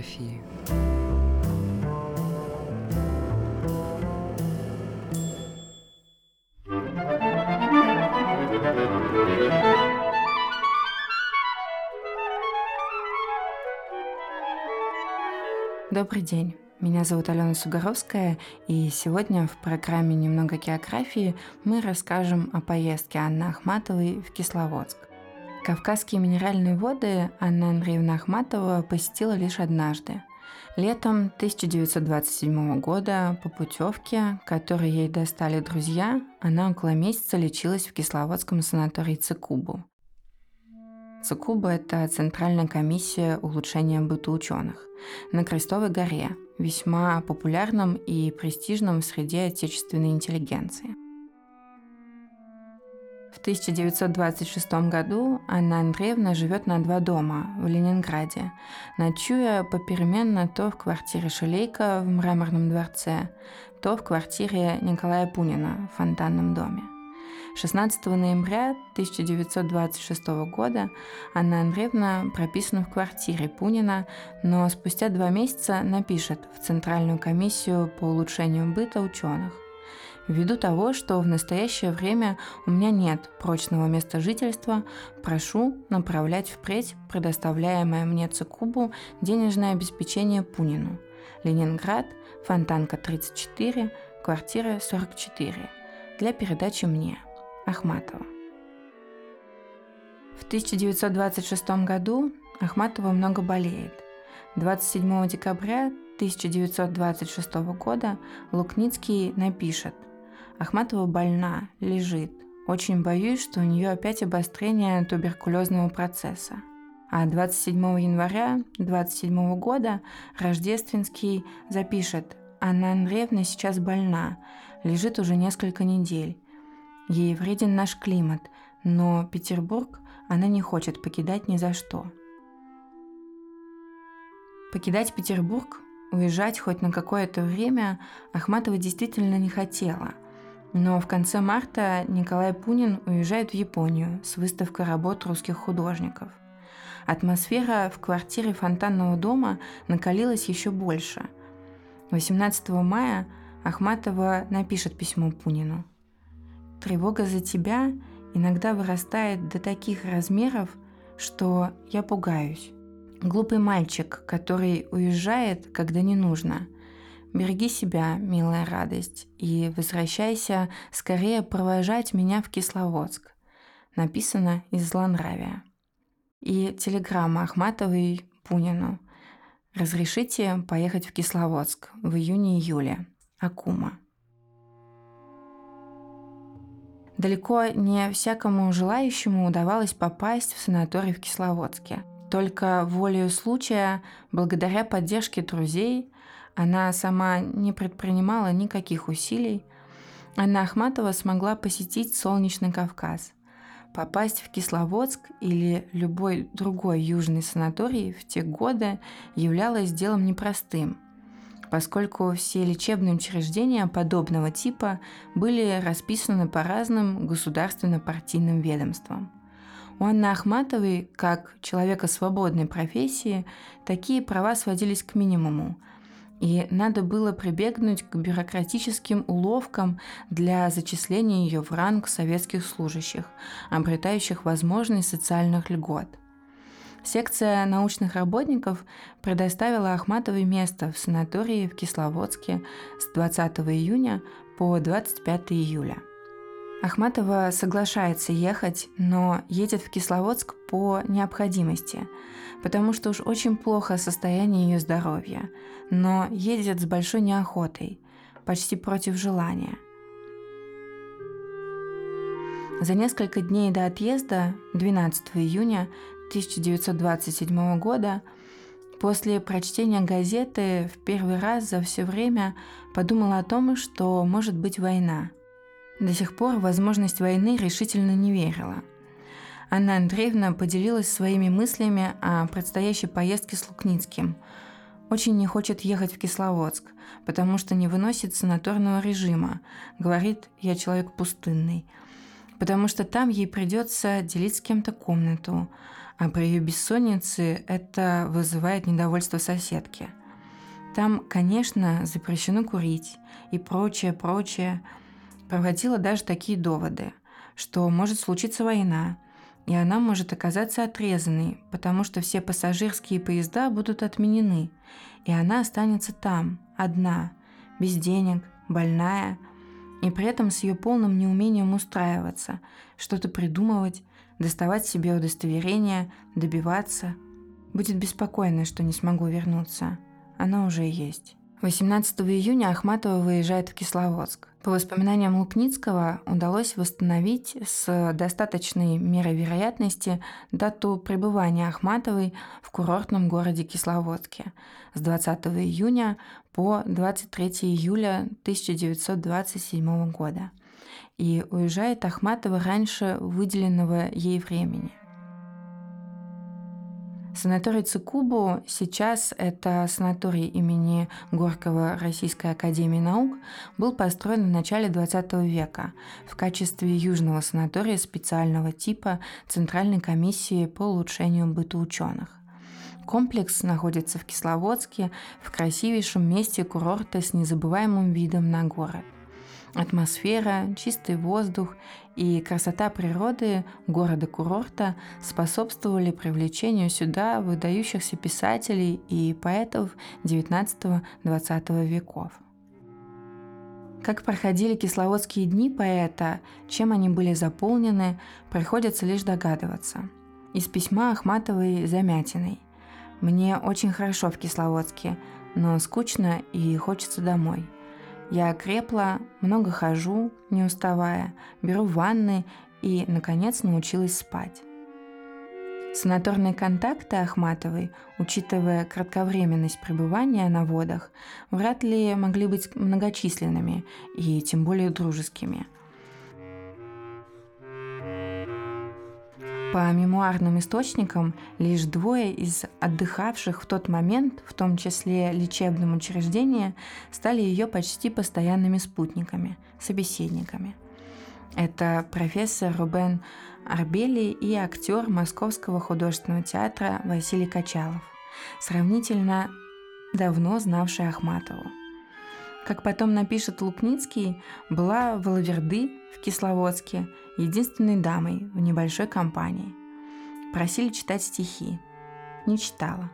биографии. Добрый день. Меня зовут Алена Сугаровская, и сегодня в программе «Немного географии» мы расскажем о поездке Анны Ахматовой в Кисловодск. Кавказские минеральные воды Анна Андреевна Ахматова посетила лишь однажды. Летом 1927 года по путевке, которую ей достали друзья, она около месяца лечилась в кисловодском санатории Цикубу. Цикуба – это Центральная комиссия улучшения быта ученых на Крестовой горе, весьма популярном и престижном среди отечественной интеллигенции. В 1926 году Анна Андреевна живет на два дома в Ленинграде, ночуя попеременно то в квартире Шелейка в Мраморном дворце, то в квартире Николая Пунина в Фонтанном доме. 16 ноября 1926 года Анна Андреевна прописана в квартире Пунина, но спустя два месяца напишет в Центральную комиссию по улучшению быта ученых. Ввиду того, что в настоящее время у меня нет прочного места жительства, прошу направлять впредь предоставляемое мне ЦКУБу денежное обеспечение Пунину. Ленинград, Фонтанка 34, квартира 44 для передачи мне – Ахматова. В 1926 году Ахматова много болеет. 27 декабря 1926 года Лукницкий напишет «Ахматова больна, лежит. Очень боюсь, что у нее опять обострение туберкулезного процесса». А 27 января 27 года Рождественский запишет «Анна Андреевна сейчас больна, лежит уже несколько недель. Ей вреден наш климат, но Петербург она не хочет покидать ни за что. Покидать Петербург, уезжать хоть на какое-то время Ахматова действительно не хотела. Но в конце марта Николай Пунин уезжает в Японию с выставкой работ русских художников. Атмосфера в квартире фонтанного дома накалилась еще больше. 18 мая Ахматова напишет письмо Пунину – Тревога за тебя иногда вырастает до таких размеров, что я пугаюсь. Глупый мальчик, который уезжает, когда не нужно. Береги себя, милая радость, и возвращайся скорее провожать меня в Кисловодск. Написано из злонравия. И телеграмма Ахматовой Пунину. Разрешите поехать в Кисловодск в июне-июле. Акума. Далеко не всякому желающему удавалось попасть в санаторий в Кисловодске. Только волею случая, благодаря поддержке друзей, она сама не предпринимала никаких усилий, Анна Ахматова смогла посетить Солнечный Кавказ. Попасть в Кисловодск или любой другой южный санаторий в те годы являлось делом непростым – поскольку все лечебные учреждения подобного типа были расписаны по разным государственно-партийным ведомствам. У Анны Ахматовой, как человека свободной профессии, такие права сводились к минимуму, и надо было прибегнуть к бюрократическим уловкам для зачисления ее в ранг советских служащих, обретающих возможность социальных льгот. Секция научных работников предоставила Ахматовой место в санатории в Кисловодске с 20 июня по 25 июля. Ахматова соглашается ехать, но едет в Кисловодск по необходимости, потому что уж очень плохо состояние ее здоровья, но едет с большой неохотой, почти против желания. За несколько дней до отъезда, 12 июня, 1927 года, после прочтения газеты в первый раз за все время подумала о том, что может быть война. До сих пор в возможность войны решительно не верила. Анна Андреевна поделилась своими мыслями о предстоящей поездке с Лукницким. Очень не хочет ехать в Кисловодск, потому что не выносит санаторного режима. Говорит, я человек пустынный. Потому что там ей придется делить с кем-то комнату, А при ее бессоннице это вызывает недовольство соседки. Там, конечно, запрещено курить и прочее, прочее. Проводила даже такие доводы, что может случиться война, и она может оказаться отрезанной, потому что все пассажирские поезда будут отменены, и она останется там, одна, без денег, больная, и при этом с ее полным неумением устраиваться, что-то придумывать, доставать себе удостоверение, добиваться. Будет беспокойно, что не смогу вернуться. Она уже есть. 18 июня Ахматова выезжает в Кисловодск. По воспоминаниям Лупницкого удалось восстановить с достаточной мерой вероятности дату пребывания Ахматовой в курортном городе Кисловодске с 20 июня по 23 июля 1927 года. И уезжает Ахматова раньше выделенного ей времени. Санаторий Цикубу сейчас это санаторий имени Горького Российской Академии Наук был построен в начале 20 века в качестве южного санатория специального типа Центральной комиссии по улучшению быта ученых. Комплекс находится в Кисловодске, в красивейшем месте курорта с незабываемым видом на город – Атмосфера, чистый воздух и красота природы города-курорта способствовали привлечению сюда выдающихся писателей и поэтов XIX-XX веков. Как проходили кисловодские дни поэта, чем они были заполнены, приходится лишь догадываться. Из письма Ахматовой Замятиной. «Мне очень хорошо в Кисловодске, но скучно и хочется домой». Я крепла, много хожу, не уставая, беру ванны и, наконец, научилась спать. Санаторные контакты Ахматовой, учитывая кратковременность пребывания на водах, вряд ли могли быть многочисленными и тем более дружескими – По мемуарным источникам, лишь двое из отдыхавших в тот момент, в том числе лечебном учреждении, стали ее почти постоянными спутниками, собеседниками. Это профессор Рубен Арбели и актер Московского художественного театра Василий Качалов, сравнительно давно знавший Ахматову. Как потом напишет Лукницкий, была в Лаверды в Кисловодске единственной дамой в небольшой компании. Просили читать стихи. Не читала.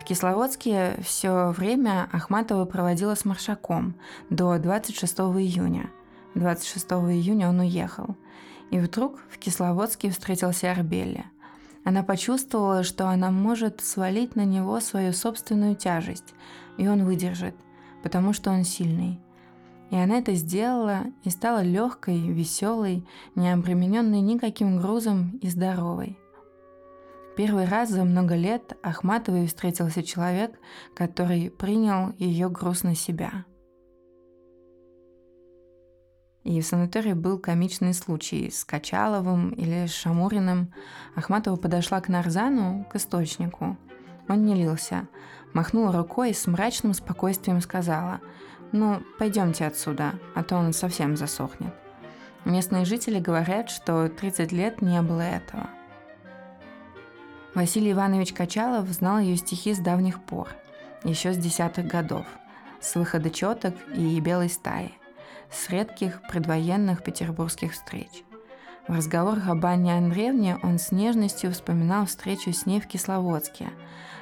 В Кисловодске все время Ахматова проводила с Маршаком до 26 июня. 26 июня он уехал. И вдруг в Кисловодске встретился Арбелли. Она почувствовала, что она может свалить на него свою собственную тяжесть, и он выдержит – потому что он сильный. И она это сделала и стала легкой, веселой, не обремененной никаким грузом и здоровой. Первый раз за много лет Ахматовой встретился человек, который принял ее груз на себя. И в санатории был комичный случай с Качаловым или с Шамуриным. Ахматова подошла к Нарзану, к источнику. Он не лился, махнула рукой и с мрачным спокойствием сказала «Ну, пойдемте отсюда, а то он совсем засохнет». Местные жители говорят, что 30 лет не было этого. Василий Иванович Качалов знал ее стихи с давних пор, еще с десятых годов, с выхода четок и белой стаи, с редких предвоенных петербургских встреч. В разговорах об Анне Андреевне он с нежностью вспоминал встречу с ней в Кисловодске –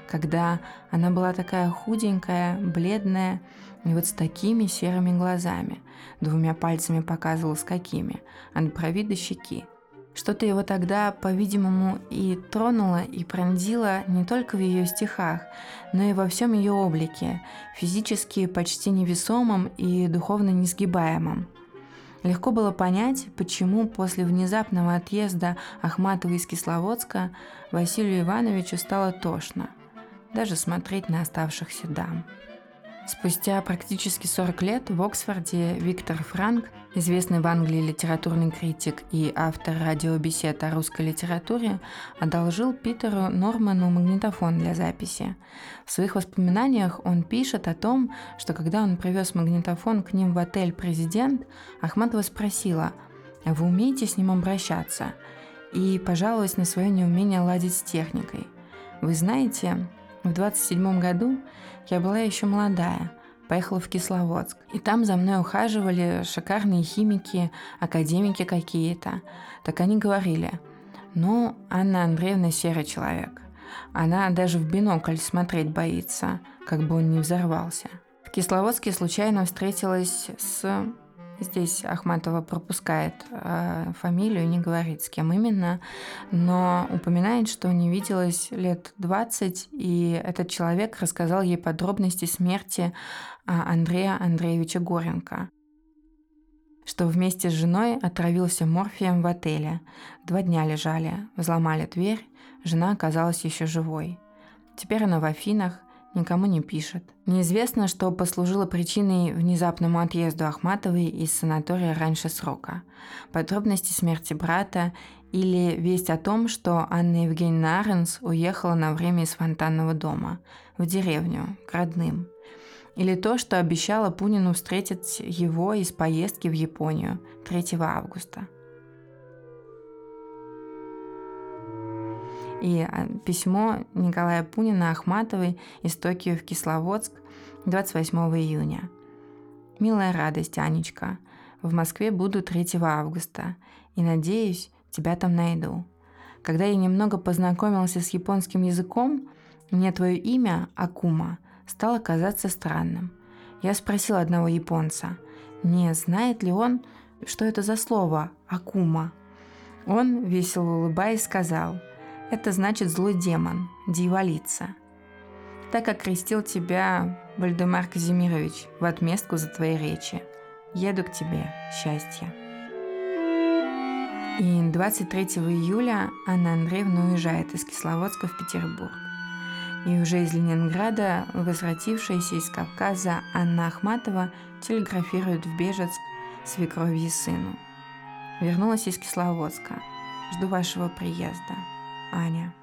когда она была такая худенькая, бледная, и вот с такими серыми глазами, двумя пальцами показывала с какими, от брови до щеки. Что-то его тогда, по-видимому, и тронуло, и пронзило не только в ее стихах, но и во всем ее облике, физически почти невесомым и духовно несгибаемым. Легко было понять, почему после внезапного отъезда Ахматова из Кисловодска Василию Ивановичу стало тошно даже смотреть на оставшихся дам. Спустя практически 40 лет в Оксфорде Виктор Франк, известный в Англии литературный критик и автор радиобесед о русской литературе, одолжил Питеру Норману магнитофон для записи. В своих воспоминаниях он пишет о том, что когда он привез магнитофон к ним в отель «Президент», Ахматова спросила, «А вы умеете с ним обращаться?» и пожаловалась на свое неумение ладить с техникой. Вы знаете, в 27 году я была еще молодая, поехала в Кисловодск. И там за мной ухаживали шикарные химики, академики какие-то. Так они говорили, ну, Анна Андреевна серый человек. Она даже в бинокль смотреть боится, как бы он не взорвался. В Кисловодске случайно встретилась с Здесь Ахматова пропускает э, фамилию, не говорит, с кем именно, но упоминает, что не виделась лет 20, и этот человек рассказал ей подробности смерти э, Андрея Андреевича Горенко что вместе с женой отравился морфием в отеле. Два дня лежали, взломали дверь, жена оказалась еще живой. Теперь она в Афинах, никому не пишет. Неизвестно, что послужило причиной внезапному отъезду Ахматовой из санатория раньше срока. Подробности смерти брата или весть о том, что Анна Евгеньевна Аренс уехала на время из фонтанного дома в деревню, к родным. Или то, что обещала Пунину встретить его из поездки в Японию 3 августа – и а, письмо Николая Пунина Ахматовой из Токио в Кисловодск 28 июня. «Милая радость, Анечка, в Москве буду 3 августа и, надеюсь, тебя там найду. Когда я немного познакомился с японским языком, мне твое имя, Акума, стало казаться странным. Я спросил одного японца, не знает ли он, что это за слово «акума». Он, весело улыбаясь, сказал – это значит злой демон, дьяволица. Так окрестил тебя Вальдемар Казимирович в отместку за твои речи. Еду к тебе. Счастья. И 23 июля Анна Андреевна уезжает из Кисловодска в Петербург. И уже из Ленинграда возвратившаяся из Кавказа Анна Ахматова телеграфирует в Бежецк свекрови сыну. Вернулась из Кисловодска. Жду вашего приезда. Аня.